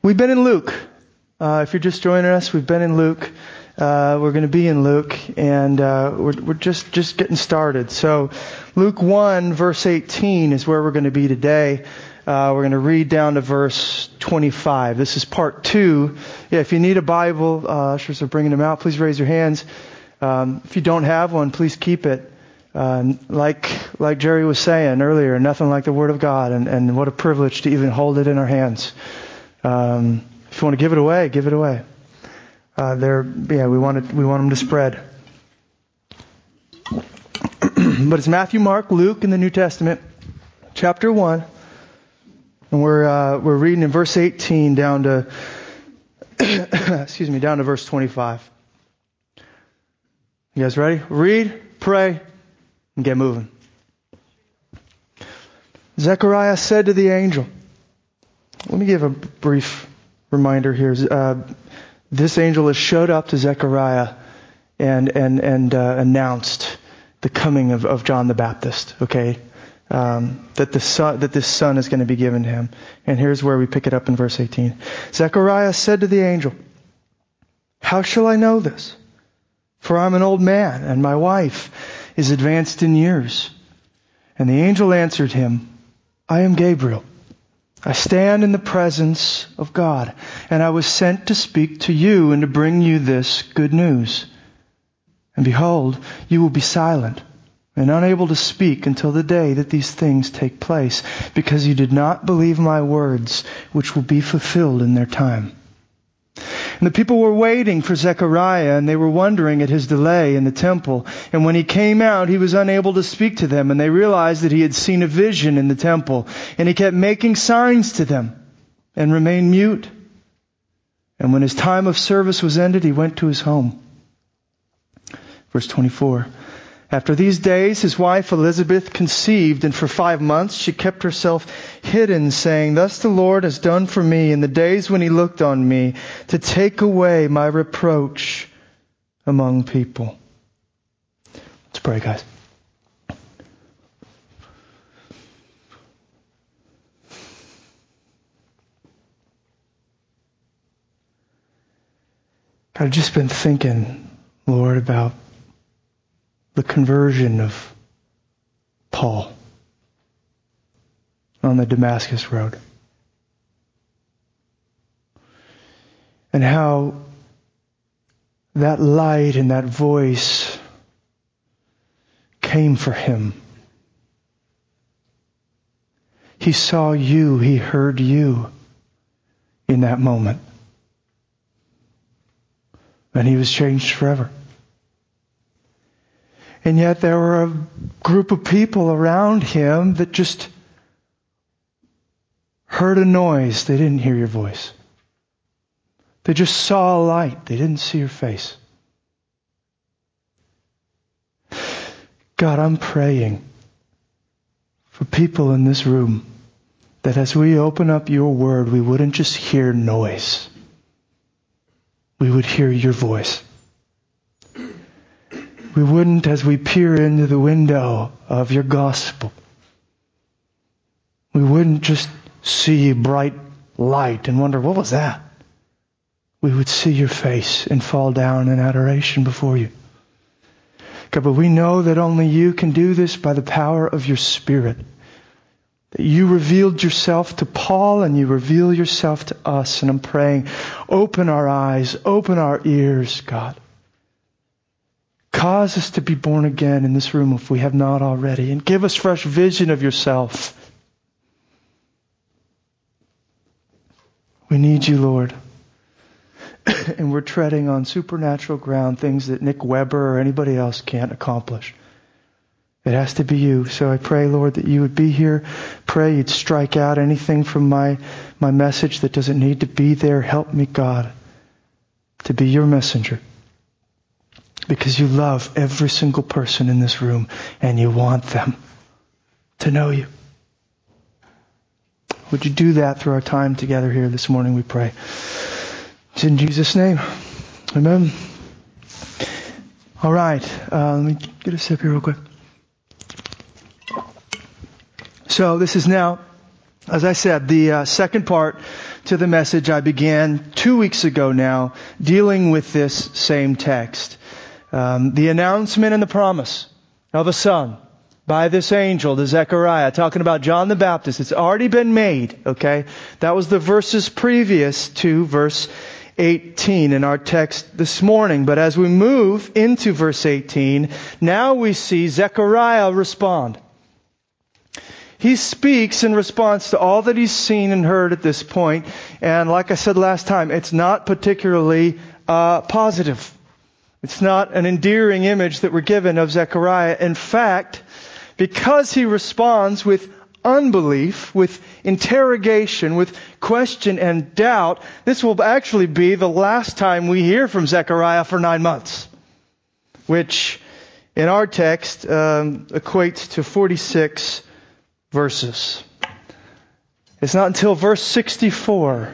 We've been in Luke. Uh, if you're just joining us, we've been in Luke. Uh, we're going to be in Luke, and uh, we're, we're just just getting started. So, Luke one verse 18 is where we're going to be today. Uh, we're going to read down to verse 25. This is part two. Yeah, if you need a Bible, uh, ushers are bringing them out. Please raise your hands. Um, if you don't have one, please keep it. Uh, like like Jerry was saying earlier, nothing like the Word of God, and, and what a privilege to even hold it in our hands. Um, if you want to give it away, give it away. Uh, they're, yeah, we want it, we want them to spread. but it's Matthew, Mark, Luke in the New Testament, chapter one, and we're uh, we're reading in verse 18 down to excuse me down to verse 25. You guys ready? Read, pray, and get moving. Zechariah said to the angel. Let me give a brief reminder here. Uh, this angel has showed up to Zechariah and and and uh, announced the coming of, of John the Baptist. Okay, um, that the son that this son is going to be given to him. And here's where we pick it up in verse 18. Zechariah said to the angel, "How shall I know this? For I'm an old man, and my wife is advanced in years." And the angel answered him, "I am Gabriel." I stand in the presence of God, and I was sent to speak to you and to bring you this good news. And behold, you will be silent and unable to speak until the day that these things take place, because you did not believe my words, which will be fulfilled in their time. And the people were waiting for Zechariah and they were wondering at his delay in the temple. And when he came out, he was unable to speak to them and they realized that he had seen a vision in the temple. And he kept making signs to them and remained mute. And when his time of service was ended, he went to his home. Verse 24. After these days, his wife Elizabeth conceived, and for five months she kept herself hidden, saying, Thus the Lord has done for me in the days when he looked on me, to take away my reproach among people. Let's pray, guys. I've just been thinking, Lord, about the conversion of Paul on the Damascus Road. And how that light and that voice came for him. He saw you, he heard you in that moment. And he was changed forever. And yet there were a group of people around him that just heard a noise. They didn't hear your voice. They just saw a light. They didn't see your face. God, I'm praying for people in this room that as we open up your word, we wouldn't just hear noise. We would hear your voice we wouldn't, as we peer into the window of your gospel, we wouldn't just see bright light and wonder, what was that? We would see your face and fall down in adoration before you. God, but we know that only you can do this by the power of your Spirit. That you revealed yourself to Paul and you reveal yourself to us. And I'm praying, open our eyes, open our ears, God. Cause us to be born again in this room if we have not already, and give us fresh vision of yourself. We need you, Lord. and we're treading on supernatural ground, things that Nick Weber or anybody else can't accomplish. It has to be you. So I pray, Lord, that you would be here. Pray you'd strike out anything from my, my message that doesn't need to be there. Help me, God, to be your messenger because you love every single person in this room and you want them to know you. Would you do that through our time together here this morning, we pray. It's in Jesus' name. Amen. All right. Uh, let me get a sip here real quick. So this is now, as I said, the uh, second part to the message I began two weeks ago now, dealing with this same text. Um, the announcement and the promise of a son by this angel to Zechariah, talking about John the Baptist. It's already been made, okay? That was the verses previous to verse 18 in our text this morning. But as we move into verse 18, now we see Zechariah respond. He speaks in response to all that he's seen and heard at this point, and like I said last time, it's not particularly uh, positive. It's not an endearing image that we're given of Zechariah. In fact, because he responds with unbelief, with interrogation, with question and doubt, this will actually be the last time we hear from Zechariah for nine months, which in our text um, equates to 46 verses. It's not until verse 64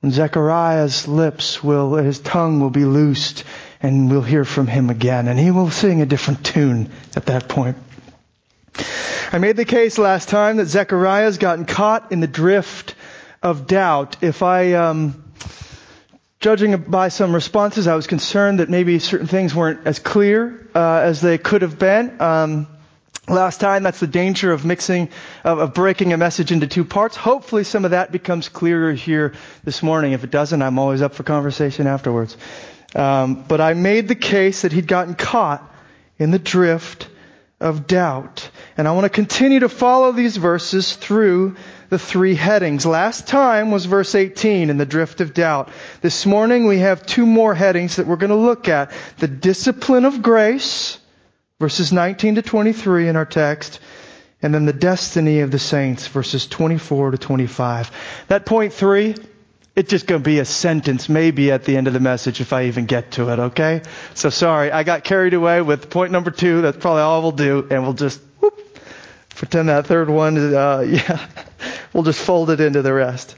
when Zechariah's lips will, his tongue will be loosed and we'll hear from him again and he will sing a different tune at that point. I made the case last time that Zechariah's gotten caught in the drift of doubt. If I, um, judging by some responses, I was concerned that maybe certain things weren't as clear uh, as they could have been. Um, last time, that's the danger of mixing, of, of breaking a message into two parts. Hopefully, some of that becomes clearer here this morning. If it doesn't, I'm always up for conversation afterwards. Um, but I made the case that he'd gotten caught in the drift of doubt. And I want to continue to follow these verses through the three headings. Last time was verse 18 in the drift of doubt. This morning we have two more headings that we're going to look at. The discipline of grace, verses 19 to 23 in our text, and then the destiny of the saints, verses 24 to 25. That point three, it's just going to be a sentence maybe at the end of the message if I even get to it, okay? So sorry, I got carried away with point number two. That's probably all we'll do, and we'll just whoop, pretend that third one, uh, yeah, we'll just fold it into the rest.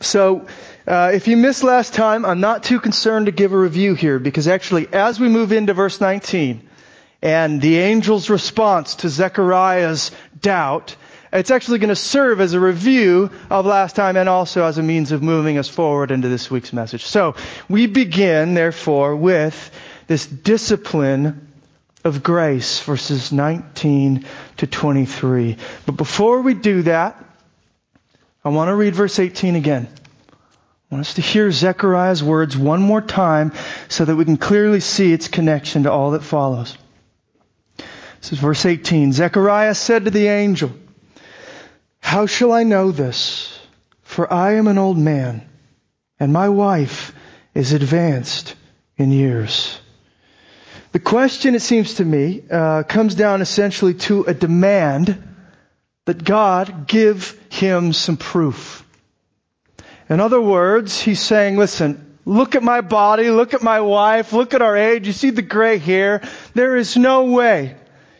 So, uh, if you missed last time, I'm not too concerned to give a review here because actually, as we move into verse 19 and the angel's response to Zechariah's doubt, it's actually going to serve as a review of last time and also as a means of moving us forward into this week's message. So we begin, therefore, with this discipline of grace, verses 19 to 23. But before we do that, I want to read verse 18 again. I want us to hear Zechariah's words one more time so that we can clearly see its connection to all that follows. This is verse 18. Zechariah said to the angel, how shall I know this? For I am an old man, and my wife is advanced in years. The question, it seems to me, uh, comes down essentially to a demand that God give him some proof. In other words, he's saying, listen, look at my body, look at my wife, look at our age, you see the gray hair. There is no way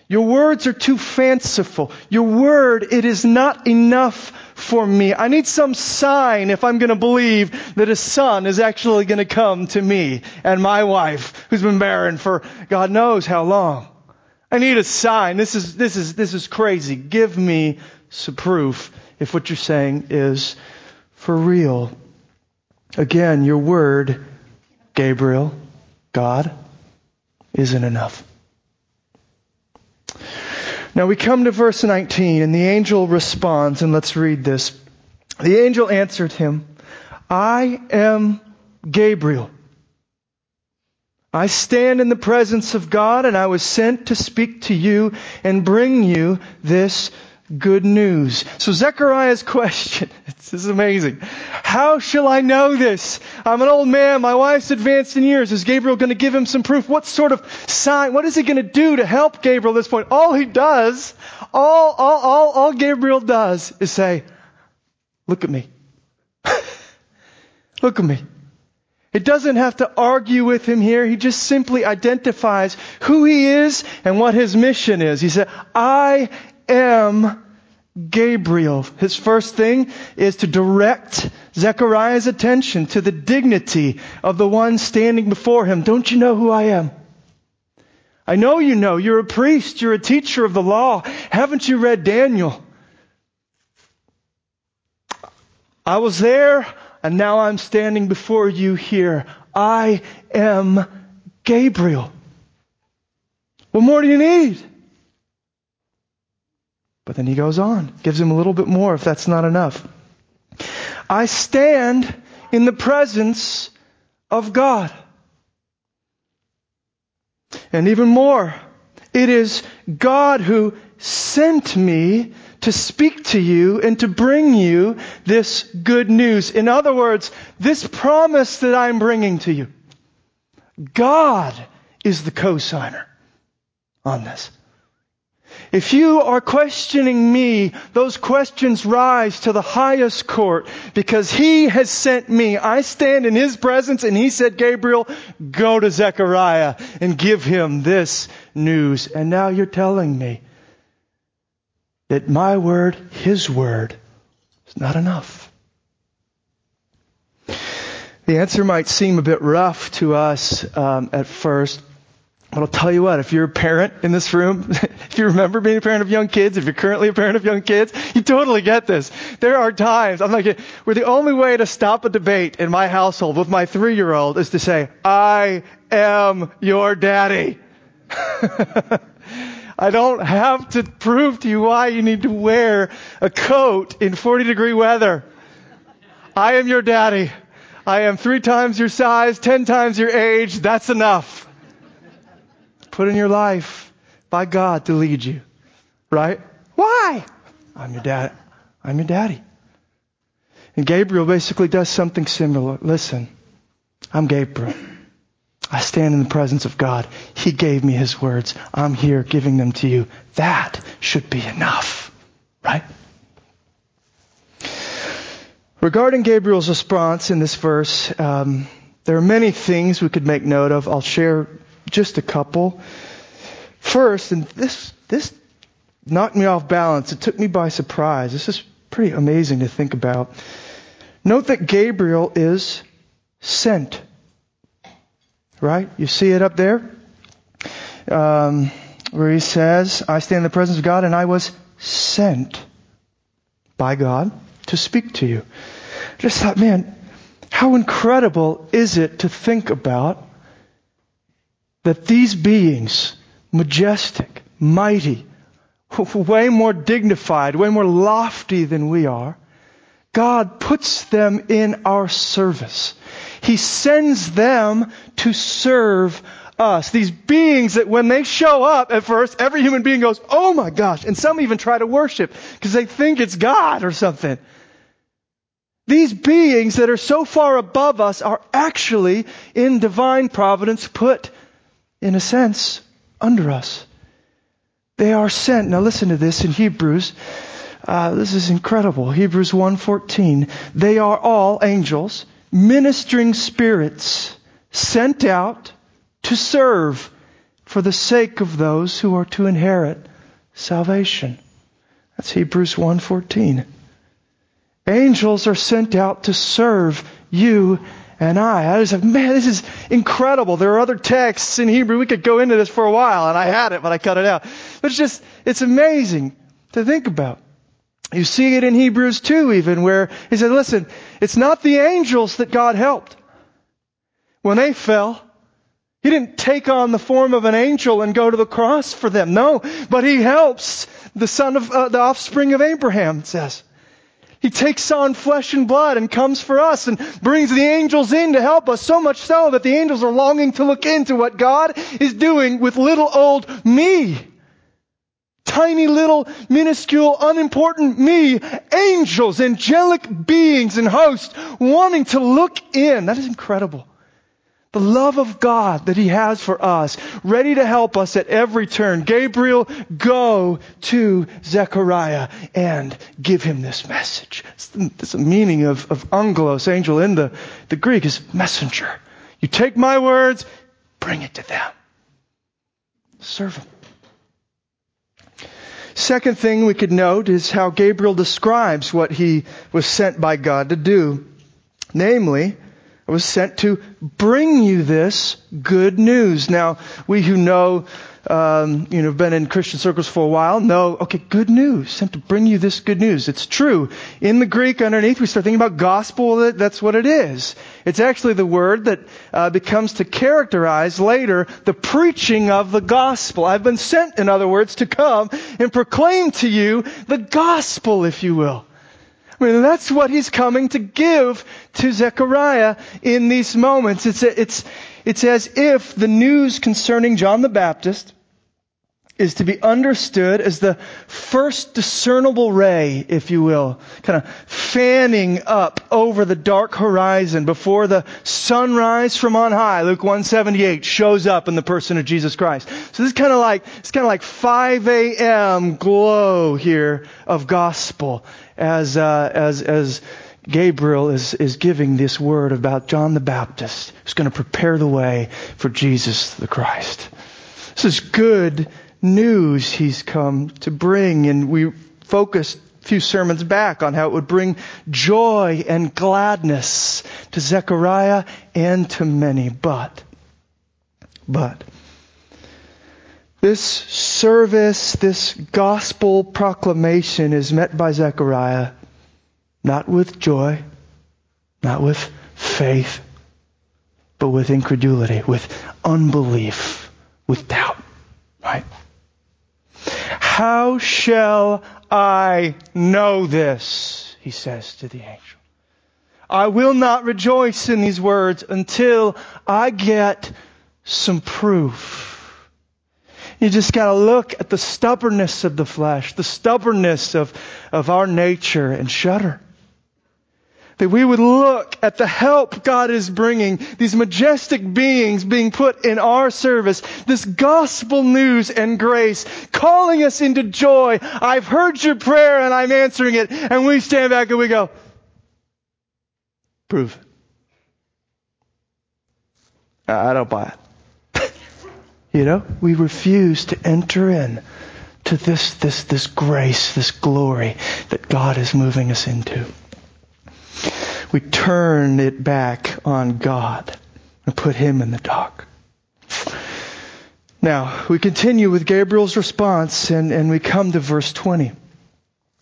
your words are too fanciful. Your word, it is not enough for me. I need some sign if I'm going to believe that a son is actually going to come to me and my wife who's been barren for God knows how long. I need a sign. This is, this is, this is crazy. Give me some proof if what you're saying is for real. Again, your word, Gabriel, God, isn't enough. Now we come to verse 19 and the angel responds and let's read this. The angel answered him, I am Gabriel. I stand in the presence of God and I was sent to speak to you and bring you this good news. So Zechariah's question, this is amazing. How shall I know this? I'm an old man. My wife's advanced in years. Is Gabriel going to give him some proof? What sort of sign? What is he going to do to help Gabriel at this point? All he does, all, all, all, all Gabriel does is say, look at me. look at me. It doesn't have to argue with him here. He just simply identifies who he is and what his mission is. He said, I am Gabriel. His first thing is to direct Zechariah's attention to the dignity of the one standing before him. Don't you know who I am? I know you know. You're a priest. You're a teacher of the law. Haven't you read Daniel? I was there and now I'm standing before you here. I am Gabriel. What more do you need? But then he goes on, gives him a little bit more if that's not enough. I stand in the presence of God. And even more, it is God who sent me to speak to you and to bring you this good news. In other words, this promise that I'm bringing to you. God is the co-signer on this. If you are questioning me, those questions rise to the highest court because he has sent me. I stand in his presence and he said, Gabriel, go to Zechariah and give him this news. And now you're telling me that my word, his word, is not enough. The answer might seem a bit rough to us um, at first, but I'll tell you what, if you're a parent in this room, if you remember being a parent of young kids, if you're currently a parent of young kids, you totally get this. There are times, I'm like, where the only way to stop a debate in my household with my three year old is to say, I am your daddy. I don't have to prove to you why you need to wear a coat in 40 degree weather. I am your daddy. I am three times your size, ten times your age. That's enough put in your life by God to lead you. Right? Why? I'm your dad. I'm your daddy. And Gabriel basically does something similar. Listen, I'm Gabriel. I stand in the presence of God. He gave me his words. I'm here giving them to you. That should be enough. Right? Regarding Gabriel's response in this verse, um, there are many things we could make note of. I'll share just a couple. First, and this, this knocked me off balance. It took me by surprise. This is pretty amazing to think about. Note that Gabriel is sent. Right? You see it up there? Um, where he says, I stand in the presence of God and I was sent by God to speak to you. I just thought, man, how incredible is it to think about that these beings, majestic, mighty, way more dignified, way more lofty than we are, God puts them in our service. He sends them to serve us. These beings that when they show up at first, every human being goes, oh my gosh. And some even try to worship because they think it's God or something. These beings that are so far above us are actually in divine providence put in a sense, under us. They are sent. Now listen to this in Hebrews. Uh, this is incredible. Hebrews 1.14. They are all angels, ministering spirits, sent out to serve for the sake of those who are to inherit salvation. That's Hebrews 1.14. Angels are sent out to serve you and I. I just said, man, this is incredible. There are other texts in Hebrew. We could go into this for a while, and I had it, but I cut it out. But it's just, it's amazing to think about. You see it in Hebrews 2 even, where he said, listen, it's not the angels that God helped. When they fell, he didn't take on the form of an angel and go to the cross for them. No, but he helps the son of, uh, the offspring of Abraham, it says. He takes on flesh and blood and comes for us and brings the angels in to help us, so much so that the angels are longing to look into what God is doing with little old me. Tiny little, minuscule, unimportant me, angels, angelic beings and hosts wanting to look in. That is incredible. The love of God that He has for us, ready to help us at every turn. Gabriel, go to Zechariah and give him this message. That's the meaning of, of angelos, angel in the, the Greek is messenger. You take my words, bring it to them. Serve them. Second thing we could note is how Gabriel describes what he was sent by God to do. Namely, I was sent to bring you this good news. Now, we who know um, you know, have been in Christian circles for a while know, okay, good news. Sent to bring you this good news. It's true. In the Greek underneath, we start thinking about gospel. That's what it is. It's actually the word that uh, becomes to characterize later the preaching of the gospel. I've been sent, in other words, to come and proclaim to you the gospel, if you will. I mean, that's what he's coming to give to Zechariah in these moments. It's, it's, it's as if the news concerning John the Baptist is to be understood as the first discernible ray, if you will, kind of fanning up over the dark horizon before the sunrise from on high. Luke 178 shows up in the person of Jesus Christ. So this is kind of like, it's kind of like 5 a.m. glow here of gospel as, uh, as, as Gabriel is, is giving this word about John the Baptist who's going to prepare the way for Jesus the Christ. This is good news he's come to bring. And we focused a few sermons back on how it would bring joy and gladness to Zechariah and to many. But, but, this service, this gospel proclamation is met by Zechariah not with joy, not with faith, but with incredulity, with unbelief, with doubt. Right? How shall I know this? He says to the angel. I will not rejoice in these words until I get some proof. You just gotta look at the stubbornness of the flesh, the stubbornness of, of our nature and shudder. That we would look at the help God is bringing, these majestic beings being put in our service, this gospel news and grace, calling us into joy. I've heard your prayer and I'm answering it. And we stand back and we go, prove it. I don't buy it. You know, we refuse to enter in to this, this, this grace, this glory that God is moving us into we turn it back on God and put Him in the dock. Now, we continue with Gabriel's response and, and we come to verse 20.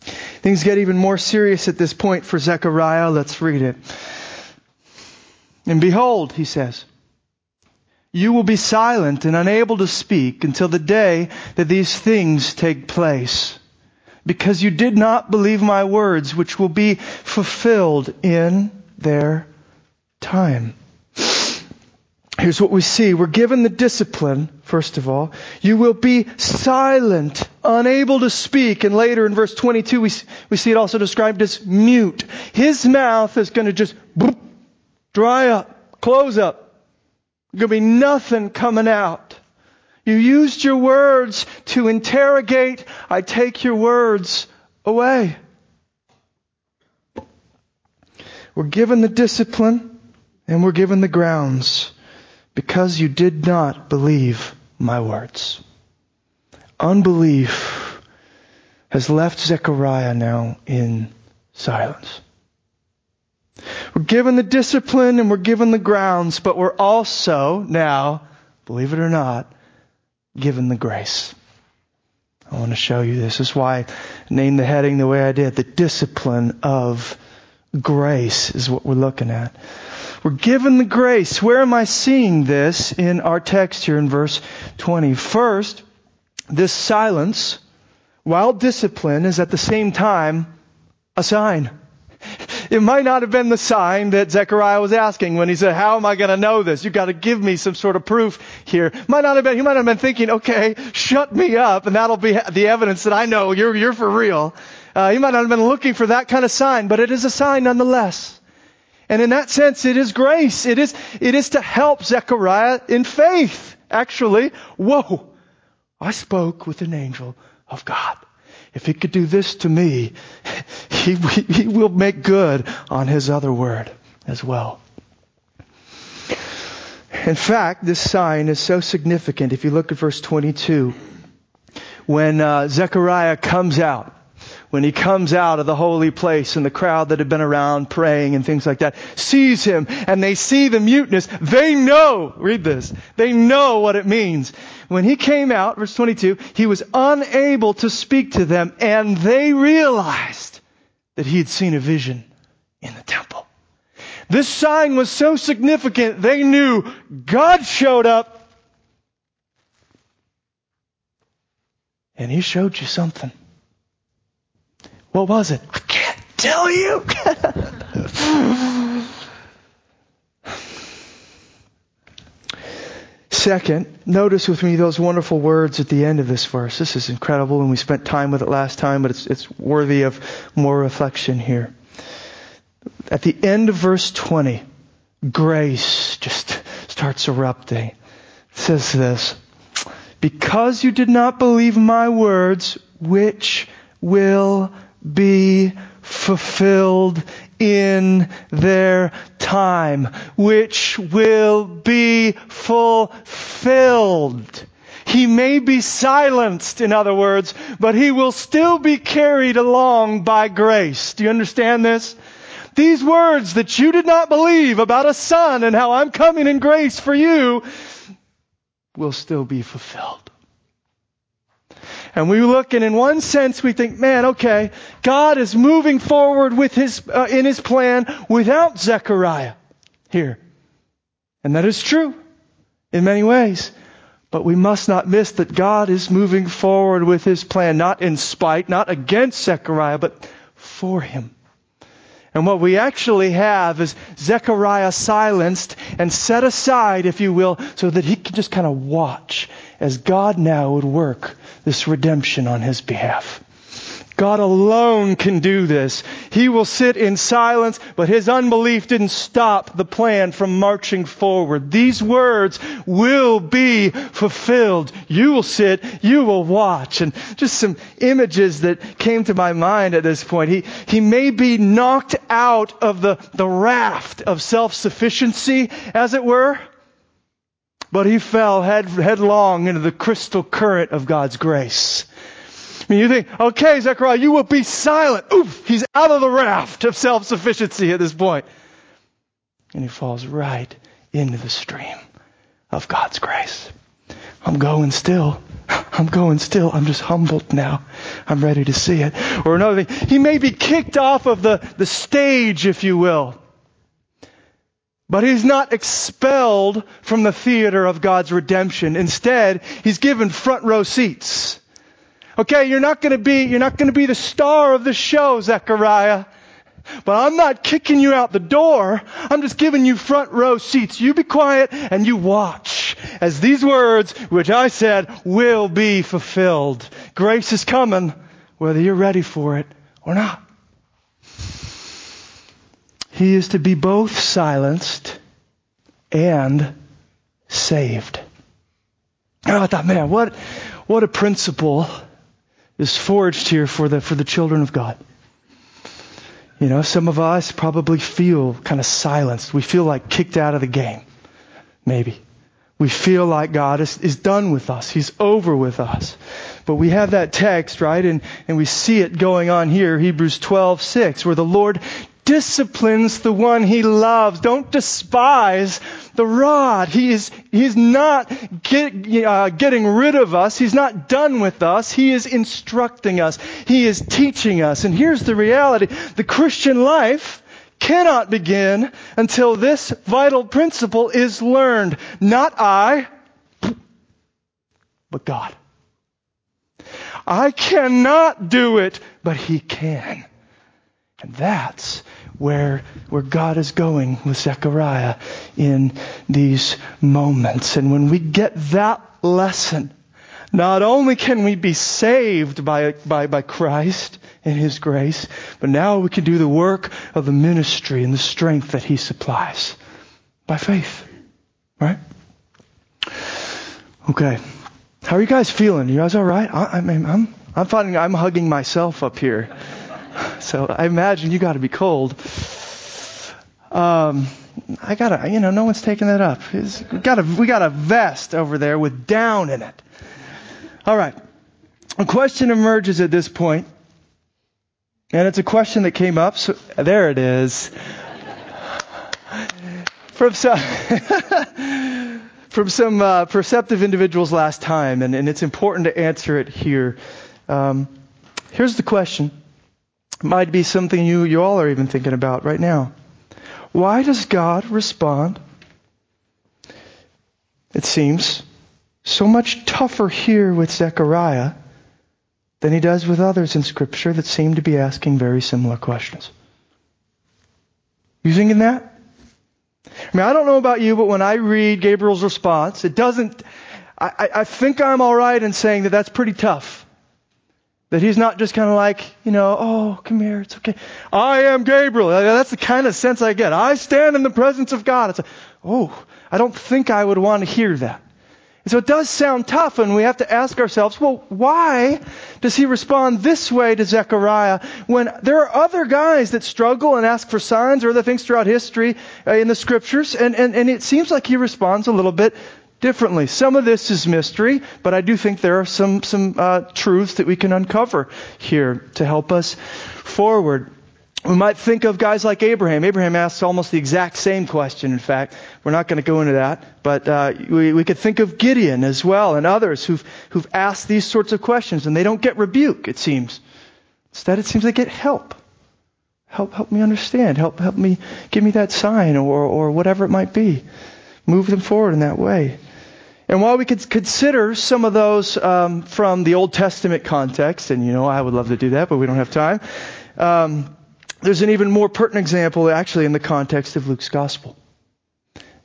Things get even more serious at this point for Zechariah. Let's read it. And behold, he says, you will be silent and unable to speak until the day that these things take place because you did not believe my words, which will be fulfilled in their time. Here's what we see. We're given the discipline, first of all. You will be silent, unable to speak. And later in verse 22, we, we see it also described as mute. His mouth is going to just dry up, close up. To be nothing coming out. You used your words to interrogate. I take your words away. We're given the discipline and we're given the grounds because you did not believe my words. Unbelief has left Zechariah now in silence. We're given the discipline and we're given the grounds, but we're also now, believe it or not, given the grace. I want to show you this. This is why I named the heading the way I did. The discipline of grace is what we're looking at. We're given the grace. Where am I seeing this in our text here in verse 20? First, this silence, while discipline, is at the same time a sign. It might not have been the sign that Zechariah was asking when he said, how am I going to know this? You've got to give me some sort of proof here. Might not have been, he might have been thinking, okay, shut me up and that'll be the evidence that I know you're, you're for real. Uh, he might not have been looking for that kind of sign, but it is a sign nonetheless. And in that sense, it is grace. It is, it is to help Zechariah in faith. Actually, whoa, I spoke with an angel of God. If he could do this to me, he, he will make good on his other word as well. In fact, this sign is so significant. If you look at verse 22, when uh, Zechariah comes out, when he comes out of the holy place and the crowd that had been around praying and things like that sees him and they see the muteness, they know, read this, they know what it means when he came out, verse 22, he was unable to speak to them, and they realized that he had seen a vision in the temple. This sign was so significant, they knew God showed up and he showed you something. What was it? I can't tell you. Second, notice with me those wonderful words at the end of this verse. This is incredible, and we spent time with it last time, but it's, it's worthy of more reflection here. At the end of verse 20, grace just starts erupting. It says this Because you did not believe my words, which will be fulfilled in their time, which will be fulfilled. He may be silenced, in other words, but he will still be carried along by grace. Do you understand this? These words that you did not believe about a son and how I'm coming in grace for you will still be fulfilled. And we look and in one sense we think, man, okay, God is moving forward with his, uh, in his plan without Zechariah here. And that is true in many ways. But we must not miss that God is moving forward with his plan, not in spite, not against Zechariah, but for him. And what we actually have is Zechariah silenced and set aside, if you will, so that he can just kind of watch as God now would work this redemption on his behalf. God alone can do this. He will sit in silence, but his unbelief didn't stop the plan from marching forward. These words will be fulfilled. You will sit, you will watch. And just some images that came to my mind at this point. He, he may be knocked out of the, the raft of self-sufficiency, as it were, but he fell head, headlong into the crystal current of God's grace. I mean, you think, okay, Zechariah, you will be silent. Oof, he's out of the raft of self-sufficiency at this point. And he falls right into the stream of God's grace. I'm going still. I'm going still. I'm just humbled now. I'm ready to see it. Or another thing, he may be kicked off of the, the stage, if you will. But he's not expelled from the theater of God's redemption. Instead, he's given front row seats. Okay, you're not gonna be, you're not gonna be the star of the show, Zechariah. But I'm not kicking you out the door. I'm just giving you front row seats. You be quiet and you watch as these words, which I said, will be fulfilled. Grace is coming, whether you're ready for it or not. He is to be both silenced and saved. And I thought, man, what, what a principle is forged here for the, for the children of God. You know, some of us probably feel kind of silenced. We feel like kicked out of the game. Maybe. We feel like God is, is done with us. He's over with us. But we have that text, right? And, and we see it going on here, Hebrews 12, 6, where the Lord disciplines the one he loves. Don't despise the rod. He is, he's not get, uh, getting rid of us. He's not done with us. He is instructing us. He is teaching us. And here's the reality. The Christian life cannot begin until this vital principle is learned. Not I, but God. I cannot do it, but He can. And that's where, where God is going with Zechariah in these moments. And when we get that lesson, not only can we be saved by, by, by Christ and His grace, but now we can do the work of the ministry and the strength that He supplies by faith. Right? Okay. How are you guys feeling? You guys all right? I, I mean, I'm, I'm finding I'm hugging myself up here. So I imagine you got to be cold. Um, I gotta, you know, no one's taking that up. It's, we got a, we got a vest over there with down in it. All right. A question emerges at this point. and it's a question that came up. So there it is. From some, from some uh, perceptive individuals last time, and, and, it's important to answer it here. Um, here's the question. Might be something you, you all are even thinking about right now. Why does God respond? It seems so much tougher here with Zechariah than he does with others in Scripture that seem to be asking very similar questions. You thinking that? I mean, I don't know about you, but when I read Gabriel's response, it doesn't, I, I think I'm alright in saying that that's pretty tough. That he's not just kind of like, you know, oh, come here, it's okay. I am Gabriel. That's the kind of sense I get. I stand in the presence of God. It's like, oh, I don't think I would want to hear that. And so it does sound tough, and we have to ask ourselves, well, why does he respond this way to Zechariah when there are other guys that struggle and ask for signs or other things throughout history uh, in the scriptures, and, and, and it seems like he responds a little bit differently. Some of this is mystery, but I do think there are some, some uh, truths that we can uncover here to help us forward. We might think of guys like Abraham. Abraham asks almost the exact same question, in fact. We're not going to go into that. But uh, we, we could think of Gideon as well and others who've, who've asked these sorts of questions and they don't get rebuke, it seems. Instead, it seems they get help. Help, help me understand. Help, help me, give me that sign or, or whatever it might be. Move them forward in that way. And while we could consider some of those um, from the Old Testament context, and you know I would love to do that, but we don't have time. Um, there's an even more pertinent example actually in the context of Luke's gospel.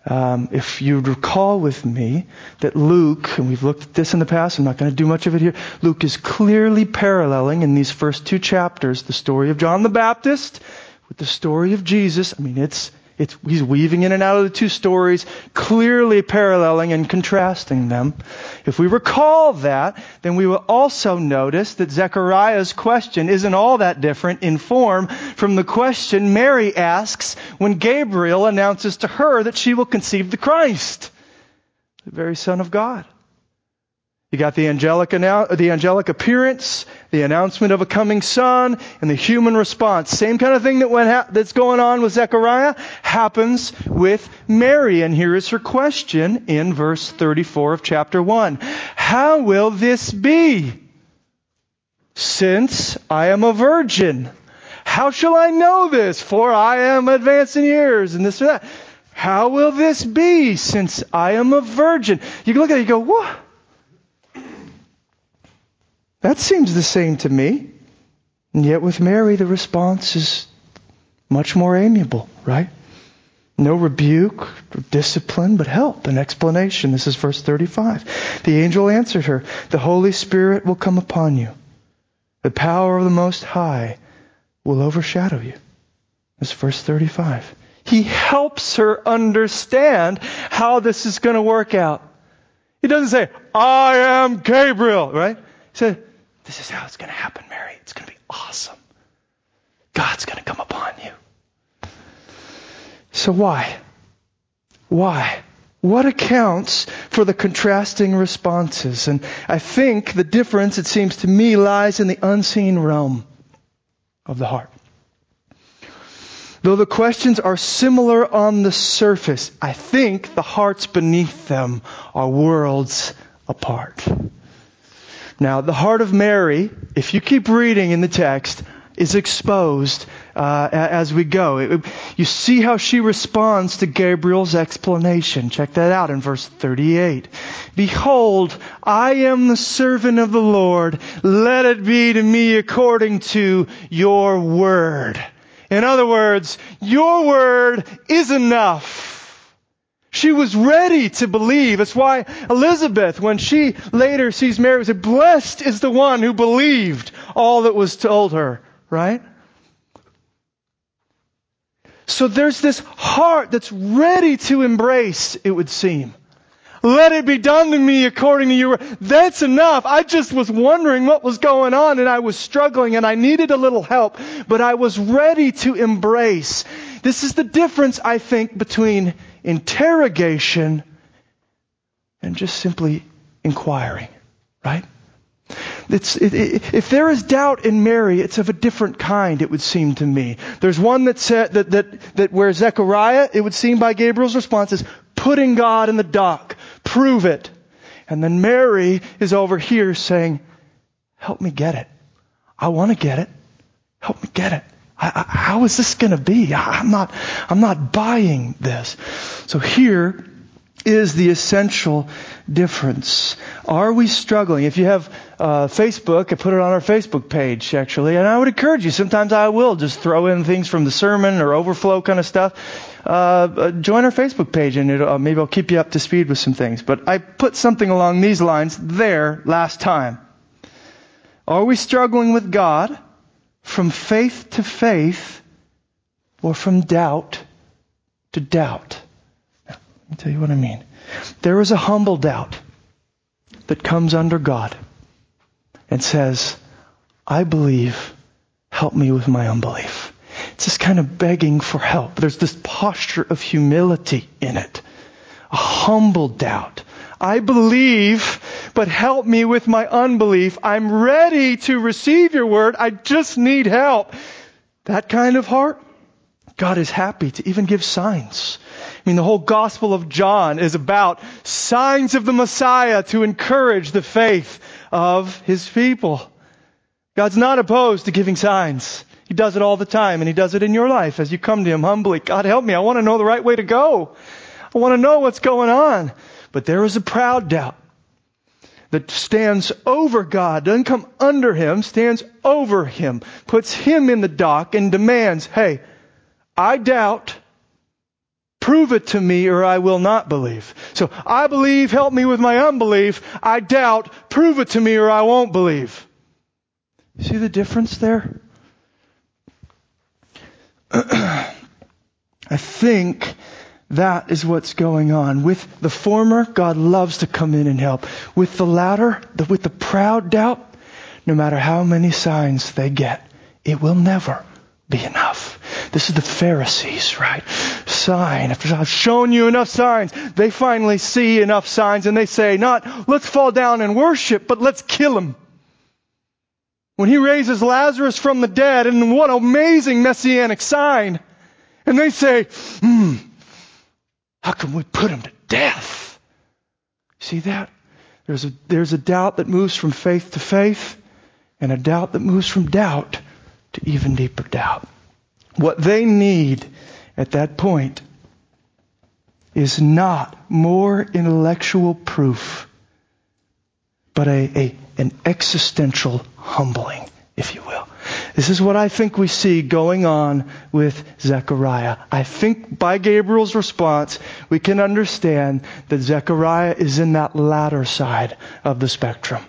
Um, if you recall with me that Luke, and we've looked at this in the past, I'm not going to do much of it here, Luke is clearly paralleling in these first two chapters the story of John the Baptist with the story of Jesus. I mean, it's it's, he's weaving in and out of the two stories, clearly paralleling and contrasting them. If we recall that, then we will also notice that Zechariah's question isn't all that different in form from the question Mary asks when Gabriel announces to her that she will conceive the Christ, the very Son of God. You got the angelic, the angelic appearance, the announcement of a coming son, and the human response. Same kind of thing that went ha- that's going on with Zechariah happens with Mary. And here is her question in verse 34 of chapter 1. How will this be? Since I am a virgin. How shall I know this? For I am advanced in years, and this or that. How will this be since I am a virgin? You can look at it and go, what? That seems the same to me. And yet with Mary, the response is much more amiable, right? No rebuke or discipline, but help and explanation. This is verse 35. The angel answered her, The Holy Spirit will come upon you. The power of the Most High will overshadow you. That's verse 35. He helps her understand how this is going to work out. He doesn't say, I am Gabriel, right? He said, this is how it's going to happen, Mary. It's going to be awesome. God's going to come upon you. So why? Why? What accounts for the contrasting responses? And I think the difference, it seems to me, lies in the unseen realm of the heart. Though the questions are similar on the surface, I think the hearts beneath them are worlds apart. Now, the heart of Mary, if you keep reading in the text, is exposed uh, as we go. It, you see how she responds to Gabriel's explanation. Check that out in verse 38. Behold, I am the servant of the Lord. Let it be to me according to your word. In other words, your word is enough. She was ready to believe. That's why Elizabeth, when she later sees Mary, said, Blessed is the one who believed all that was told her, right? So there's this heart that's ready to embrace, it would seem. Let it be done to me according to your word. That's enough. I just was wondering what was going on and I was struggling and I needed a little help, but I was ready to embrace. This is the difference, I think, between interrogation and just simply inquiring, right? It, it, if there is doubt in Mary, it's of a different kind, it would seem to me. There's one that said that, that, that where Zechariah, it would seem by Gabriel's response, is putting God in the dock, prove it. And then Mary is over here saying, help me get it. I want to get it. Help me get it. I, I, how is this going to be? I, I'm not, I'm not buying this. So here is the essential difference. Are we struggling? If you have uh, Facebook, I put it on our Facebook page actually, and I would encourage you. Sometimes I will just throw in things from the sermon or overflow kind of stuff. Uh, uh join our Facebook page, and uh, maybe I'll keep you up to speed with some things. But I put something along these lines there last time. Are we struggling with God from faith to faith, or from doubt to doubt? Now, Let me tell you what I mean. There is a humble doubt that comes under God and says, I believe, help me with my unbelief. It's this kind of begging for help. There's this posture of humility in it. A humble doubt. I believe, but help me with my unbelief. I'm ready to receive your word. I just need help. That kind of heart, God is happy to even give signs I mean, the whole Gospel of John is about signs of the Messiah to encourage the faith of his people. God's not opposed to giving signs. He does it all the time, and He does it in your life as you come to Him humbly. God, help me. I want to know the right way to go. I want to know what's going on. But there is a proud doubt that stands over God, doesn't come under Him, stands over Him, puts Him in the dock, and demands, hey, I doubt, Prove it to me or I will not believe. So I believe, help me with my unbelief. I doubt, prove it to me or I won't believe. See the difference there? I think that is what's going on. With the former, God loves to come in and help. With the latter, the, with the proud doubt, no matter how many signs they get, it will never be enough. This is the Pharisees, right? Sign. After I've shown you enough signs, they finally see enough signs and they say, not, let's fall down and worship, but let's kill him. When he raises Lazarus from the dead, and what amazing messianic sign. And they say, hmm, how can we put him to death? See that? There's a, there's a doubt that moves from faith to faith, and a doubt that moves from doubt to even deeper doubt. What they need at that point is not more intellectual proof, but a, a, an existential humbling, if you will. This is what I think we see going on with Zechariah. I think by Gabriel's response, we can understand that Zechariah is in that latter side of the spectrum.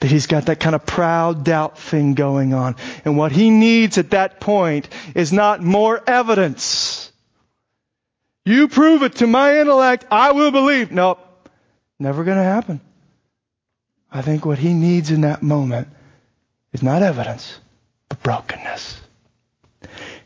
That he's got that kind of proud doubt thing going on. And what he needs at that point is not more evidence. You prove it to my intellect, I will believe. Nope. Never gonna happen. I think what he needs in that moment is not evidence, brokenness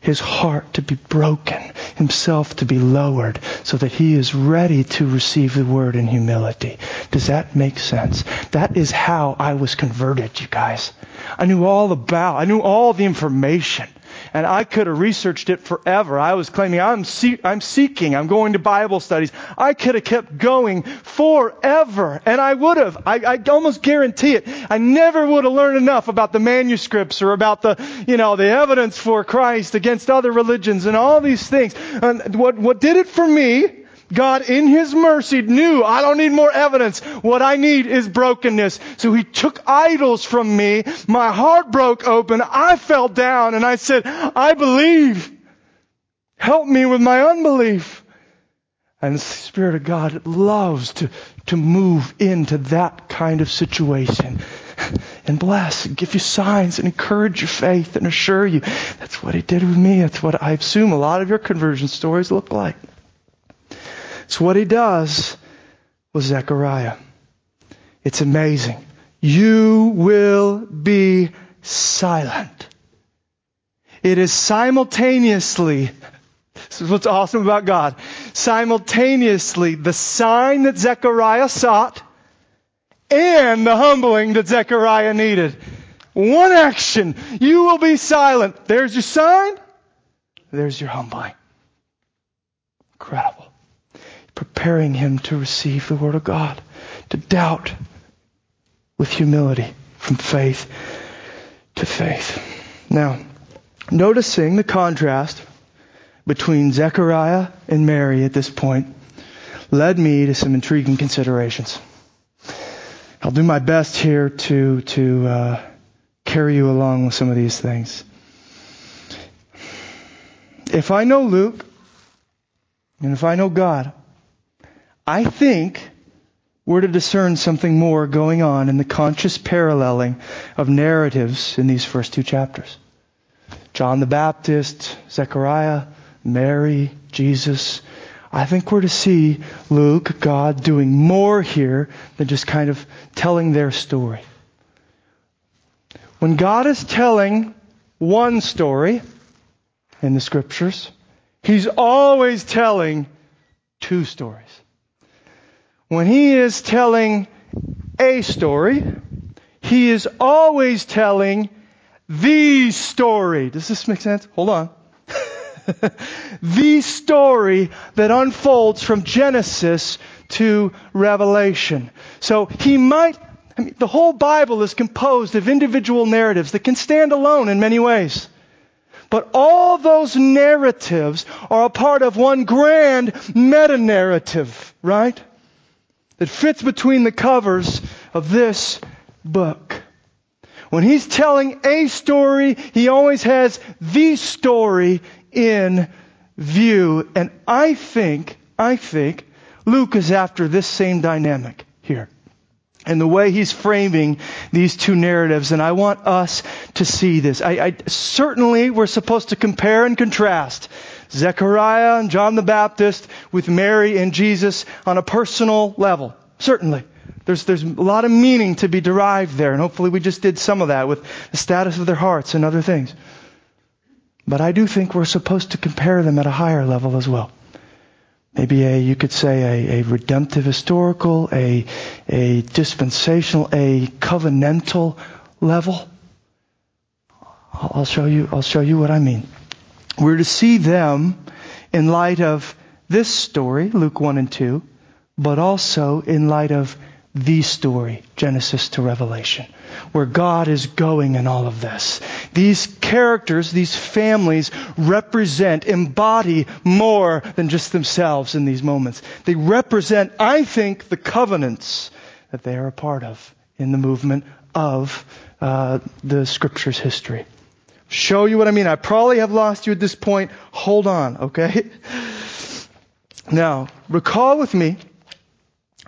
his heart to be broken, himself to be lowered, so that he is ready to receive the word in humility. Does that make sense? That is how I was converted, you guys. I knew all about, I knew all the information and I could have researched it forever. I was claiming I'm, see- I'm seeking, I'm going to Bible studies. I could have kept going forever, and I would have. I, I almost guarantee it. I never would have learned enough about the manuscripts or about the, you know, the evidence for Christ against other religions and all these things. And what, what did it for me God, in His mercy, knew I don't need more evidence. What I need is brokenness. So He took idols from me. My heart broke open. I fell down and I said, I believe. Help me with my unbelief. And the Spirit of God loves to, to move into that kind of situation and bless and give you signs and encourage your faith and assure you. That's what He did with me. That's what I assume a lot of your conversion stories look like. So what he does with Zechariah. It's amazing. You will be silent. It is simultaneously, this is what's awesome about God, simultaneously the sign that Zechariah sought and the humbling that Zechariah needed. One action. You will be silent. There's your sign. There's your humbling. Incredible preparing him to receive the Word of God, to doubt with humility from faith to faith. Now, noticing the contrast between Zechariah and Mary at this point led me to some intriguing considerations. I'll do my best here to, to uh, carry you along with some of these things. If I know Luke, and if I know God, I think we're to discern something more going on in the conscious paralleling of narratives in these first two chapters. John the Baptist, Zechariah, Mary, Jesus. I think we're to see Luke, God, doing more here than just kind of telling their story. When God is telling one story in the scriptures, He's always telling two stories when he is telling a story, he is always telling the story. Does this make sense? Hold on. the story that unfolds from Genesis to Revelation. So he might, I mean, the whole Bible is composed of individual narratives that can stand alone in many ways. But all those narratives are a part of one grand meta narrative, right? That fits between the covers of this book. When he's telling a story, he always has the story in view. And I think, I think Luke is after this same dynamic here. And the way he's framing these two narratives, and I want us to see this. I, I certainly we're supposed to compare and contrast Zechariah and John the Baptist with Mary and Jesus on a personal level. Certainly. There's, there's a lot of meaning to be derived there, and hopefully we just did some of that with the status of their hearts and other things. But I do think we're supposed to compare them at a higher level as well. Maybe a, you could say a, a redemptive historical, a, a dispensational, a covenantal level. I'll show you, I'll show you what I mean. We're to see them in light of this story, Luke 1 and 2, but also in light of the story, Genesis to Revelation, where God is going in all of this. These characters, these families represent, embody more than just themselves in these moments. They represent, I think, the covenants that they are a part of in the movement of uh, the scripture's history. Show you what I mean. I probably have lost you at this point. Hold on, okay? Now, recall with me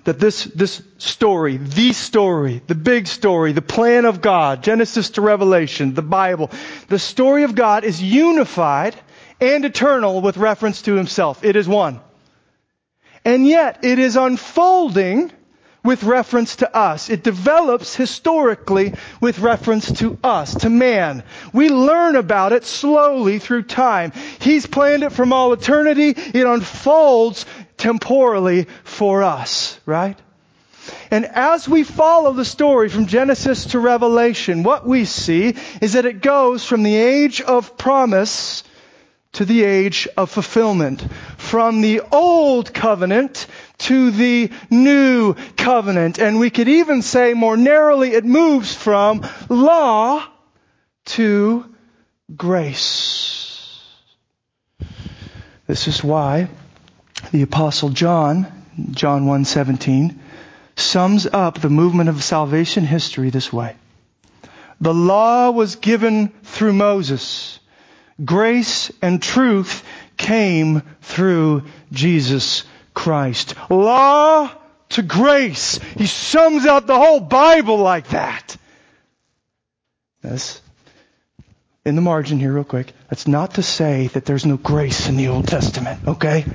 that this, this story, the story, the big story, the plan of God, Genesis to Revelation, the Bible, the story of God is unified and eternal with reference to himself. It is one. And yet it is unfolding with reference to us. It develops historically with reference to us, to man. We learn about it slowly through time. He's planned it from all eternity. It unfolds temporally for us, right? And as we follow the story from Genesis to Revelation, what we see is that it goes from the age of promise to the age of fulfillment. From the old covenant to the new covenant. And we could even say more narrowly, it moves from law to grace. This is why the apostle John, John 1:17, sums up the movement of salvation history this way. The law was given through Moses. Grace and truth came through Jesus Christ. Law to grace. He sums out the whole Bible like that. That's in the margin here real quick. That's not to say that there's no grace in the Old Testament, okay?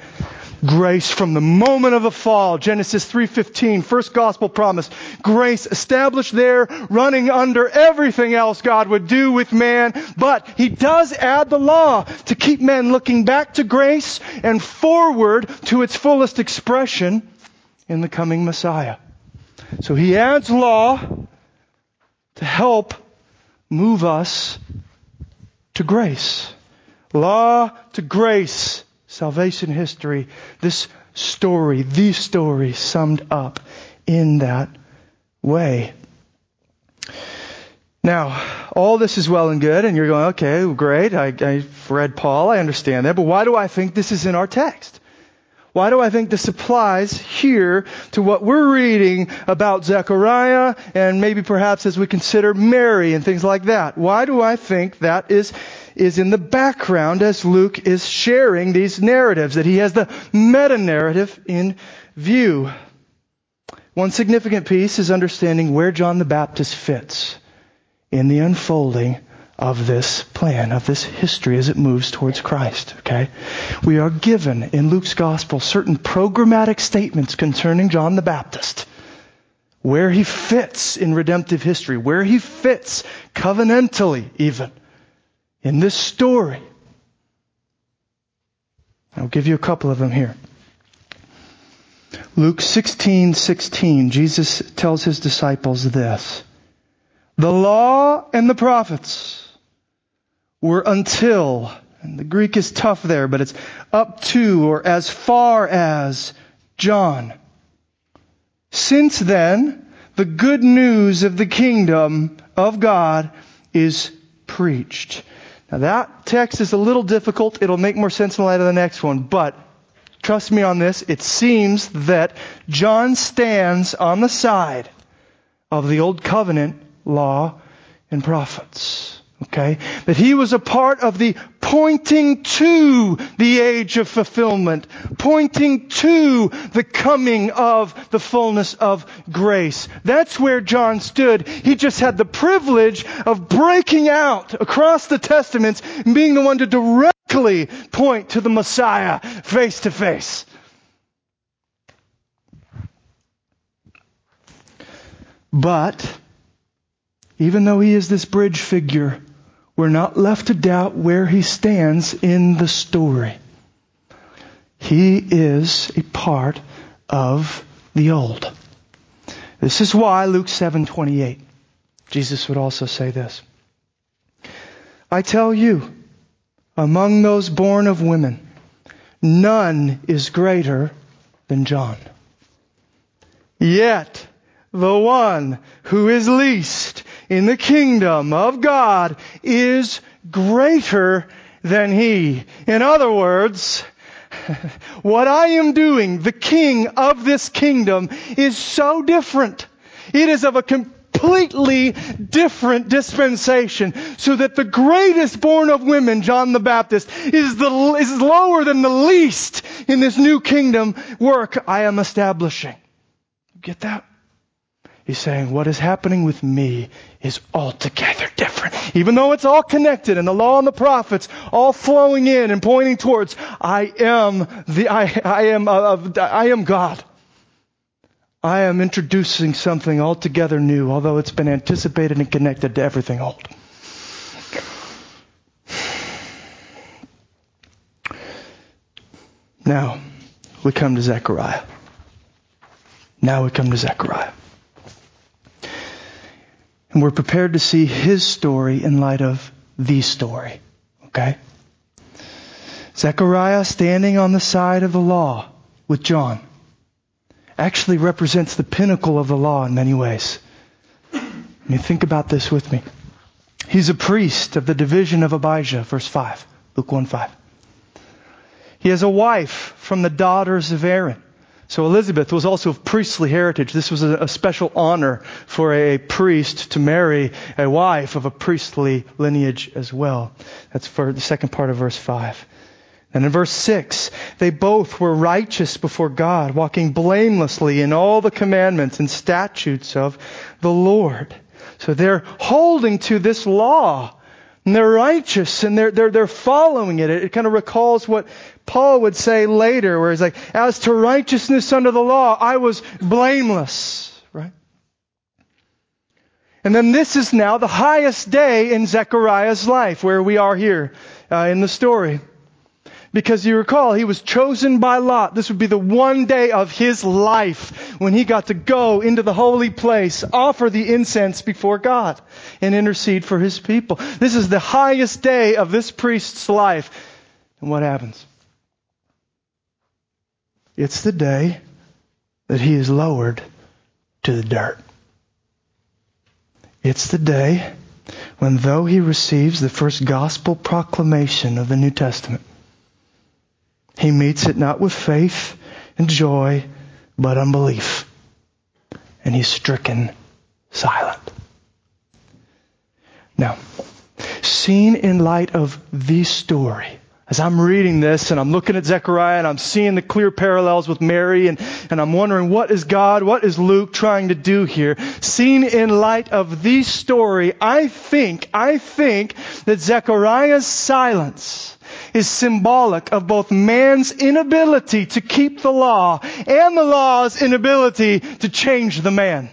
Grace from the moment of the fall. Genesis 3:15, first gospel promise. Grace established there, running under everything else God would do with man, but he does add the law to keep men looking back to grace and forward to its fullest expression in the coming Messiah. So he adds law to help move us to grace. Law to grace Salvation history, this story, the story summed up in that way. Now, all this is well and good, and you're going, okay, great, I, I've read Paul, I understand that, but why do I think this is in our text? Why do I think this applies here to what we're reading about Zechariah and maybe perhaps as we consider Mary and things like that? Why do I think that is, is in the background as Luke is sharing these narratives, that he has the meta narrative in view? One significant piece is understanding where John the Baptist fits in the unfolding of this plan, of this history as it moves towards Christ. Okay? We are given in Luke's gospel certain programmatic statements concerning John the Baptist. Where he fits in redemptive history, where he fits covenantally even in this story. I'll give you a couple of them here. Luke 16, 16, Jesus tells his disciples this. The law and the prophets were until, and the Greek is tough there, but it's up to or as far as John. Since then, the good news of the kingdom of God is preached. Now that text is a little difficult. It'll make more sense in light of the next one, but trust me on this. It seems that John stands on the side of the old covenant law and prophets. Okay? That he was a part of the pointing to the age of fulfillment, pointing to the coming of the fullness of grace. That's where John stood. He just had the privilege of breaking out across the Testaments and being the one to directly point to the Messiah face to face. But, even though he is this bridge figure, we're not left to doubt where he stands in the story. He is a part of the old. This is why Luke 7:28 Jesus would also say this. I tell you, among those born of women, none is greater than John. Yet, the one who is least in the kingdom of God is greater than he. In other words, what I am doing, the king of this kingdom, is so different. It is of a completely different dispensation. So that the greatest born of women, John the Baptist, is, the, is lower than the least in this new kingdom work I am establishing. Get that? He's saying, what is happening with me is altogether different. Even though it's all connected and the law and the prophets all flowing in and pointing towards, I am the, I, I am, uh, I am God. I am introducing something altogether new, although it's been anticipated and connected to everything old. Now, we come to Zechariah. Now we come to Zechariah. And we're prepared to see his story in light of the story. Okay? Zechariah standing on the side of the law with John actually represents the pinnacle of the law in many ways. I mean, think about this with me. He's a priest of the division of Abijah, verse 5, Luke 1 5. He has a wife from the daughters of Aaron. So Elizabeth was also of priestly heritage. This was a, a, special honor for a priest to marry a wife of a priestly lineage as well. That's for the second part of verse 5. And in verse 6, they both were righteous before God, walking blamelessly in all the commandments and statutes of the Lord. So they're holding to this law and they're righteous and they're, they're, they're following it. It, it kind of recalls what Paul would say later, where he's like, as to righteousness under the law, I was blameless, right? And then this is now the highest day in Zechariah's life, where we are here uh, in the story. Because you recall, he was chosen by Lot. This would be the one day of his life when he got to go into the holy place, offer the incense before God, and intercede for his people. This is the highest day of this priest's life. And what happens? It's the day that he is lowered to the dirt. It's the day when, though he receives the first gospel proclamation of the New Testament, he meets it not with faith and joy, but unbelief. And he's stricken silent. Now, seen in light of the story, as I'm reading this and I'm looking at Zechariah and I'm seeing the clear parallels with Mary and, and I'm wondering what is God, what is Luke trying to do here? Seen in light of the story, I think, I think that Zechariah's silence is symbolic of both man's inability to keep the law and the law's inability to change the man.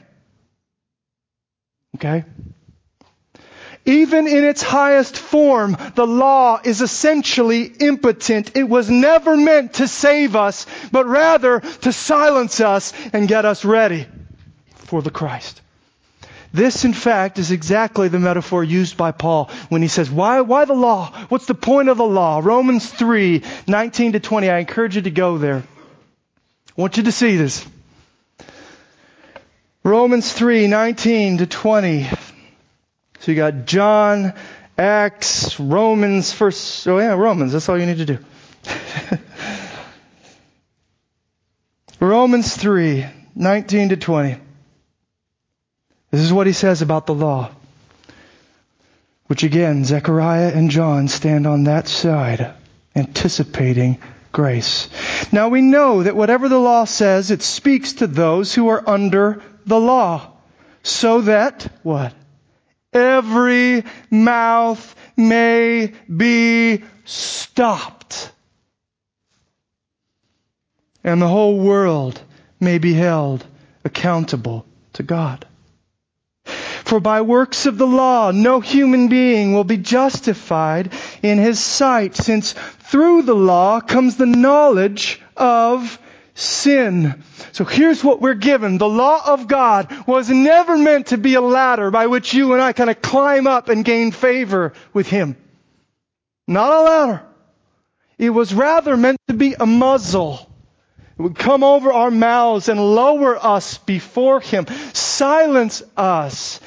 Okay? Even in its highest form, the law is essentially impotent. It was never meant to save us, but rather to silence us and get us ready for the Christ. This, in fact, is exactly the metaphor used by Paul when he says, why, why the law? What's the point of the law? Romans 3, 19 to 20. I encourage you to go there. I want you to see this. Romans 3, 19 to 20. So you got John, Acts, Romans, first, oh yeah, Romans, that's all you need to do. Romans 3, 19 to 20. This is what he says about the law. Which again, Zechariah and John stand on that side, anticipating grace. Now we know that whatever the law says, it speaks to those who are under the law. So that, what? every mouth may be stopped. And the whole world may be held accountable to God. For by works of the law, no human being will be justified in his sight, since through the law comes the knowledge of sin. So here's what we're given. The law of God was never meant to be a ladder by which you and I kind of climb up and gain favor with Him. Not a ladder. It was rather meant to be a muzzle. Would come over our mouths and lower us before Him, silence us,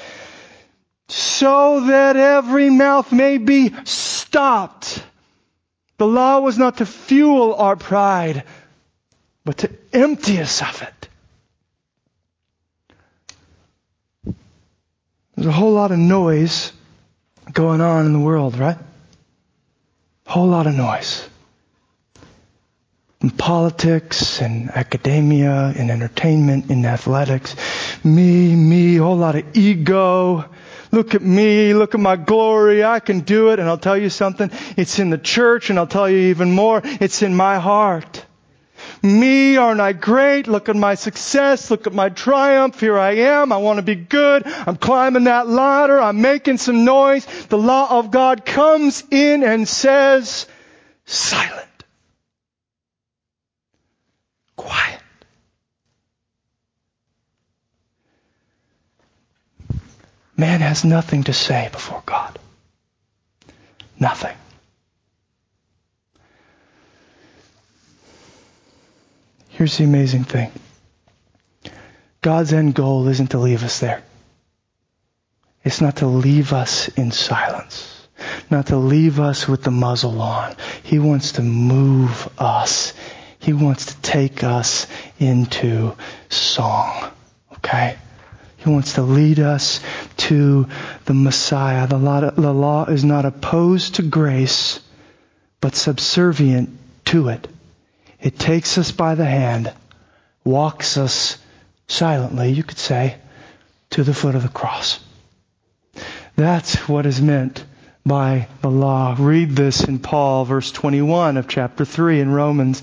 so that every mouth may be stopped. The law was not to fuel our pride, but to empty us of it. There's a whole lot of noise going on in the world, right? A whole lot of noise. In politics and academia and entertainment and athletics. Me, me, a whole lot of ego. Look at me, look at my glory, I can do it. And I'll tell you something, it's in the church and I'll tell you even more, it's in my heart. Me, aren't I great? Look at my success. Look at my triumph. Here I am. I want to be good. I'm climbing that ladder. I'm making some noise. The law of God comes in and says, silent. Quiet. Man has nothing to say before God. Nothing. Here's the amazing thing God's end goal isn't to leave us there. It's not to leave us in silence, not to leave us with the muzzle on. He wants to move us. He wants to take us into song. Okay? He wants to lead us to the Messiah. The law, the law is not opposed to grace, but subservient to it. It takes us by the hand, walks us silently, you could say, to the foot of the cross. That's what is meant by the law. Read this in Paul, verse 21 of chapter 3 in Romans.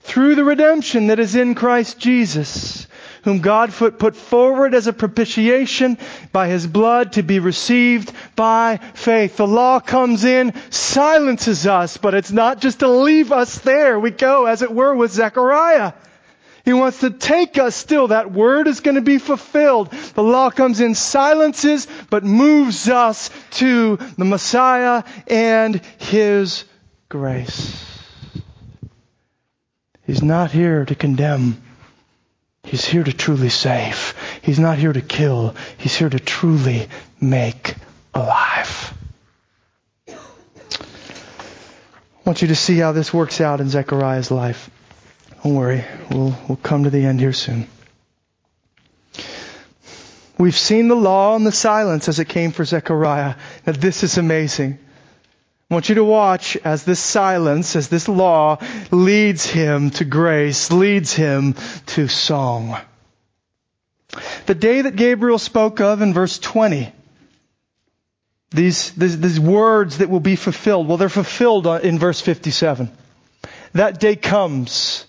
through the redemption that is in Christ Jesus, whom God put forward as a propitiation by his blood to be received by faith. The law comes in, silences us, but it's not just to leave us there. We go, as it were, with Zechariah. He wants to take us still. That word is going to be fulfilled. The law comes in, silences, but moves us to the Messiah and His grace. He's not here to condemn. He's here to truly save. He's not here to kill. He's here to truly make alive. I want you to see how this works out in Zechariah's life. Don't worry, we'll, we'll come to the end here soon. We've seen the law and the silence as it came for Zechariah. Now this is amazing. I want you to watch as this silence, as this law leads him to grace, leads him to song. The day that Gabriel spoke of in verse 20, these, these, these words that will be fulfilled, well, they're fulfilled in verse 57. That day comes.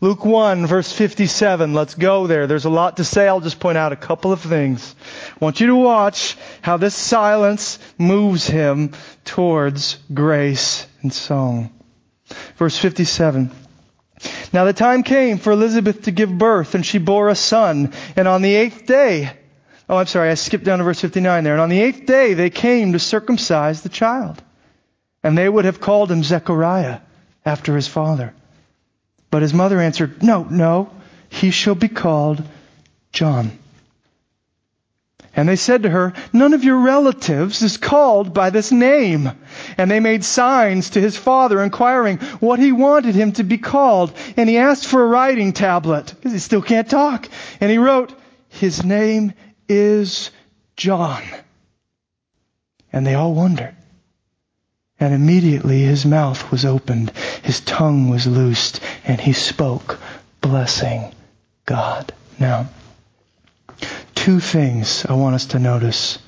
Luke 1 verse 57. Let's go there. There's a lot to say. I'll just point out a couple of things. I want you to watch how this silence moves him towards grace and song. Verse 57. Now the time came for Elizabeth to give birth, and she bore a son. And on the eighth day, oh, I'm sorry, I skipped down to verse 59 there. And on the eighth day, they came to circumcise the child. And they would have called him Zechariah after his father. But his mother answered, No, no, he shall be called John. And they said to her, None of your relatives is called by this name. And they made signs to his father, inquiring what he wanted him to be called. And he asked for a writing tablet, because he still can't talk. And he wrote, His name is John. And they all wondered. And immediately his mouth was opened, his tongue was loosed, and he spoke, blessing God. Now, two things I want us to notice.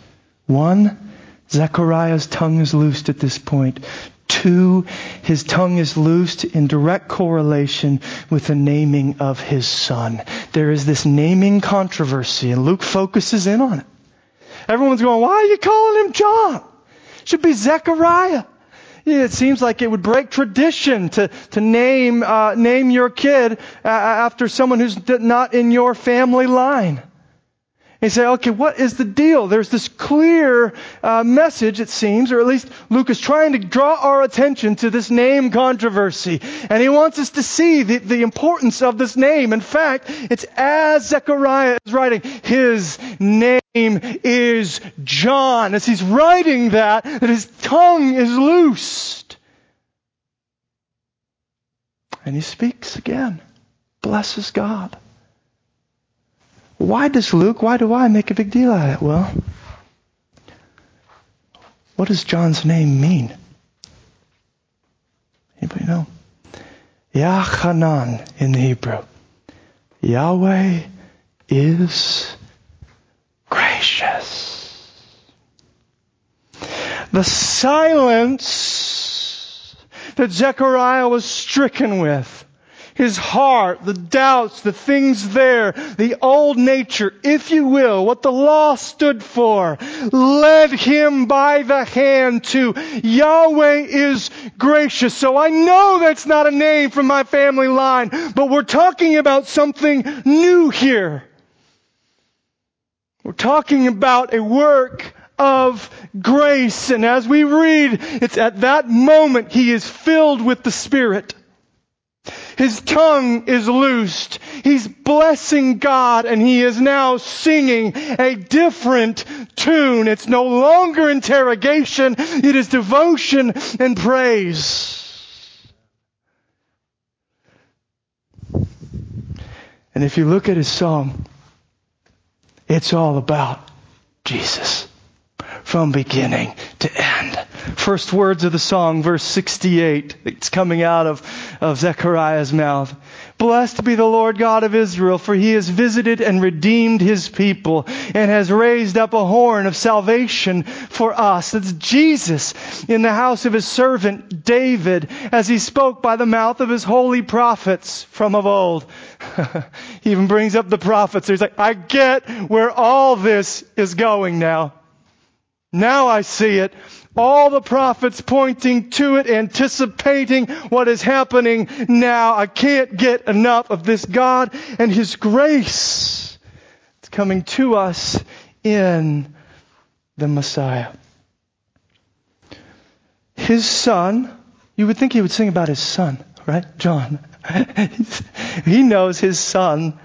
One, Zechariah's tongue is loosed at this point. Two, his tongue is loosed in direct correlation with the naming of his son. There is this naming controversy, and Luke focuses in on it. Everyone's going, why are you calling him John? Should be Zechariah. It seems like it would break tradition to, to name, uh, name your kid uh, after someone who's not in your family line. And say, okay, what is the deal? There's this clear uh, message, it seems, or at least Luke is trying to draw our attention to this name controversy. And he wants us to see the, the importance of this name. In fact, it's as Zechariah is writing, his name is John. As he's writing that, that his tongue is loosed. And he speaks again, blesses God. Why does Luke, why do I make a big deal out of it? Well, what does John's name mean? Anybody know? Yochanan in the Hebrew. Yahweh is gracious. The silence that Zechariah was stricken with his heart, the doubts, the things there, the old nature, if you will, what the law stood for, led him by the hand to Yahweh is gracious. So I know that's not a name from my family line, but we're talking about something new here. We're talking about a work of grace. And as we read, it's at that moment he is filled with the Spirit. His tongue is loosed. He's blessing God and he is now singing a different tune. It's no longer interrogation. It is devotion and praise. And if you look at his song, it's all about Jesus from beginning to end. First words of the song, verse 68. It's coming out of, of Zechariah's mouth. Blessed be the Lord God of Israel, for he has visited and redeemed his people and has raised up a horn of salvation for us. It's Jesus in the house of his servant David as he spoke by the mouth of his holy prophets from of old. he even brings up the prophets. He's like, I get where all this is going now. Now I see it. All the prophets pointing to it, anticipating what is happening now. I can't get enough of this God and His grace. It's coming to us in the Messiah. His son, you would think he would sing about his son, right? John. he knows his son,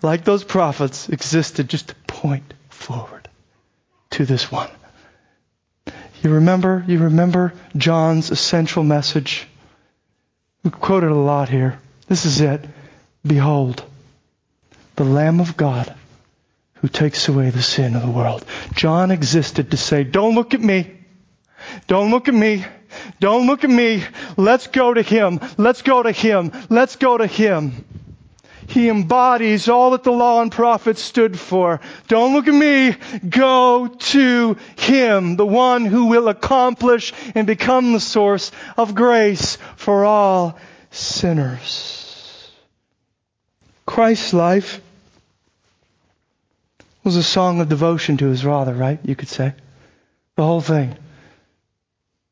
like those prophets, existed just to point forward to this one. You remember, you remember John's essential message? We quote it a lot here. This is it. Behold, the Lamb of God who takes away the sin of the world. John existed to say, don't look at me. Don't look at me. Don't look at me. Let's go to Him. Let's go to Him. Let's go to Him. He embodies all that the law and prophets stood for. Don't look at me. Go to Him, the one who will accomplish and become the source of grace for all sinners. Christ's life was a song of devotion to His Father, right? You could say. The whole thing.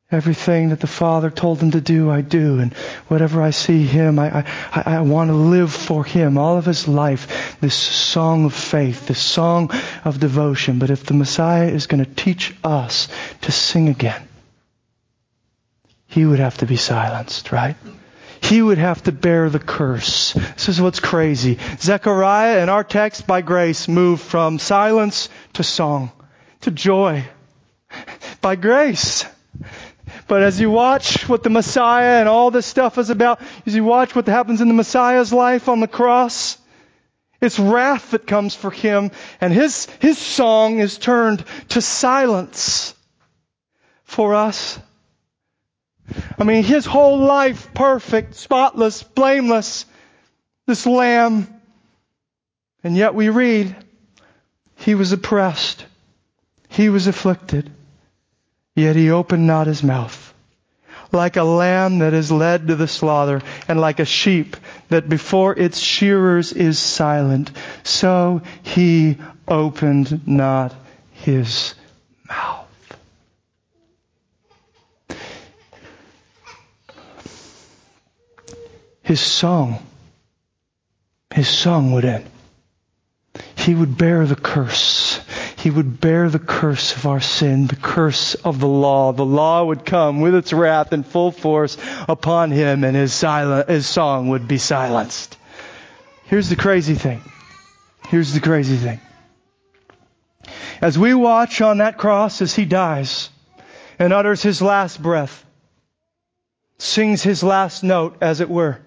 Everything that the Father told him to do, I do. And whatever I see him, I, I, I want to live for him all of his life. This song of faith, this song of devotion. But if the Messiah is going to teach us to sing again, he would have to be silenced, right? He would have to bear the curse. This is what's crazy. Zechariah and our text by grace move from silence to song, to joy. By grace. But as you watch what the Messiah and all this stuff is about, as you watch what happens in the Messiah's life on the cross, it's wrath that comes for him, and his, his song is turned to silence for us. I mean, his whole life perfect, spotless, blameless, this lamb. And yet we read, he was oppressed. He was afflicted. Yet he opened not his mouth. Like a lamb that is led to the slaughter, and like a sheep that before its shearers is silent, so he opened not his mouth. His song, his song would end. He would bear the curse he would bear the curse of our sin, the curse of the law. The law would come with its wrath in full force upon him, and his, silent, his song would be silenced. Here's the crazy thing. Here's the crazy thing. As we watch on that cross as he dies and utters his last breath, sings his last note, as it were,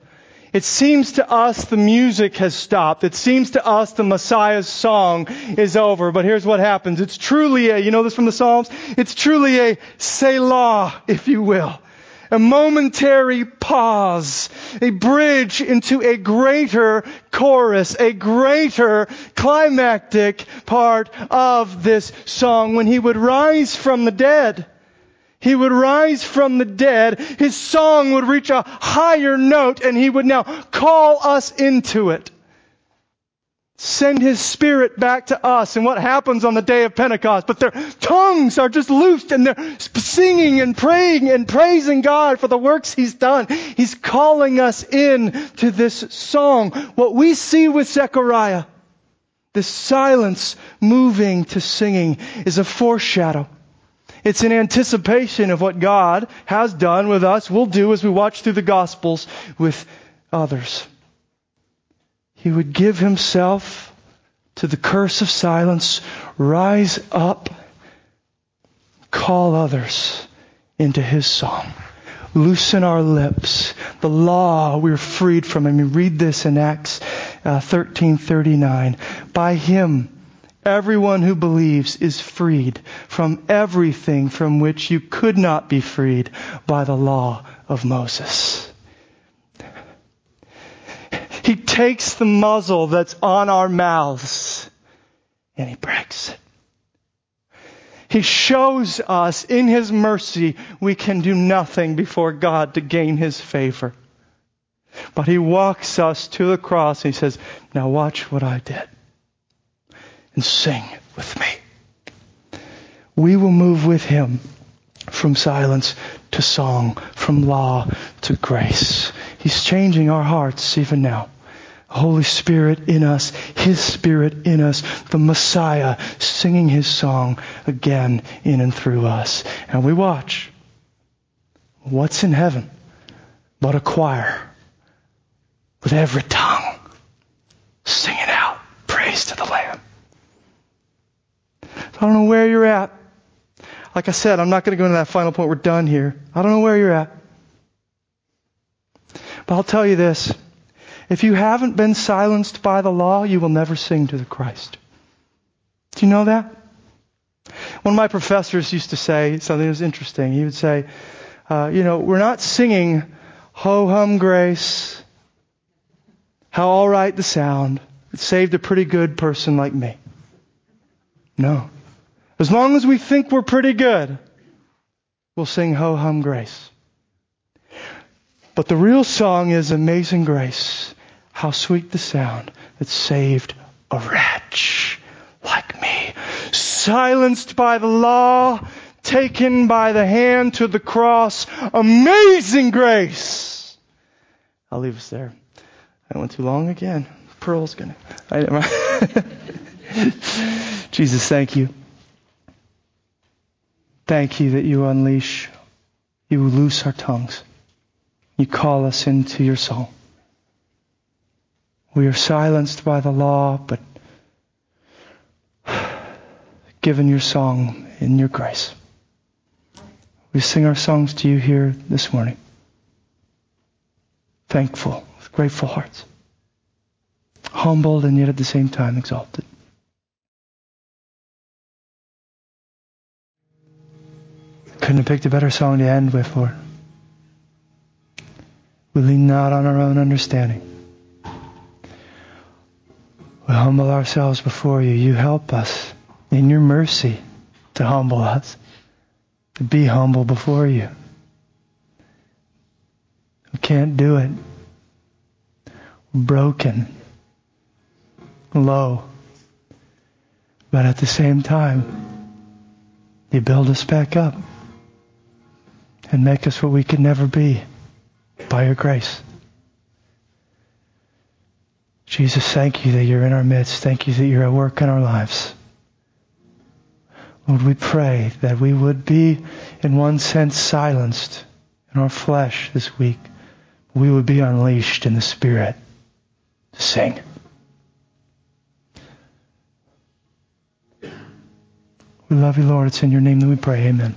it seems to us the music has stopped. It seems to us the Messiah's song is over. But here's what happens. It's truly a, you know this from the Psalms? It's truly a Selah, if you will. A momentary pause. A bridge into a greater chorus. A greater climactic part of this song when he would rise from the dead. He would rise from the dead. His song would reach a higher note and he would now call us into it. Send his spirit back to us. And what happens on the day of Pentecost? But their tongues are just loosed and they're singing and praying and praising God for the works he's done. He's calling us in to this song. What we see with Zechariah, this silence moving to singing, is a foreshadow it's an anticipation of what God has done with us, will do as we watch through the Gospels with others. He would give himself to the curse of silence, rise up, call others into his song. Loosen our lips. The law we're freed from. I mean, read this in Acts uh, 13:39. By him Everyone who believes is freed from everything from which you could not be freed by the law of Moses. He takes the muzzle that's on our mouths and he breaks it. He shows us in His mercy we can do nothing before God to gain His favor. But He walks us to the cross and He says, Now watch what I did. And sing with me. We will move with Him from silence to song, from law to grace. He's changing our hearts even now. Holy Spirit in us, His Spirit in us, the Messiah singing His song again in and through us. And we watch. What's in heaven but a choir with every tongue singing out praise to the Lamb? I don't know where you're at. Like I said, I'm not going to go into that final point. We're done here. I don't know where you're at. But I'll tell you this. If you haven't been silenced by the law, you will never sing to the Christ. Do you know that? One of my professors used to say something that was interesting. He would say, uh, you know, we're not singing ho hum grace, how all right the sound. It saved a pretty good person like me. No. As long as we think we're pretty good, we'll sing ho hum grace. But the real song is Amazing Grace. How sweet the sound that saved a wretch like me. Silenced by the law, taken by the hand to the cross. Amazing grace. I'll leave us there. I went too long again. Pearl's gonna. I, Jesus, thank you. Thank you that you unleash, you loose our tongues. You call us into your song. We are silenced by the law, but given your song in your grace. We sing our songs to you here this morning. Thankful, with grateful hearts. Humbled and yet at the same time exalted. Couldn't have picked a better song to end with, Lord. We lean not on our own understanding. We humble ourselves before you. You help us in your mercy to humble us, to be humble before you. We can't do it. We're broken, low. But at the same time, you build us back up and make us what we could never be by your grace. Jesus, thank you that you're in our midst. Thank you that you're at work in our lives. Lord, we pray that we would be, in one sense, silenced in our flesh this week. We would be unleashed in the Spirit to sing. We love you, Lord. It's in your name that we pray. Amen.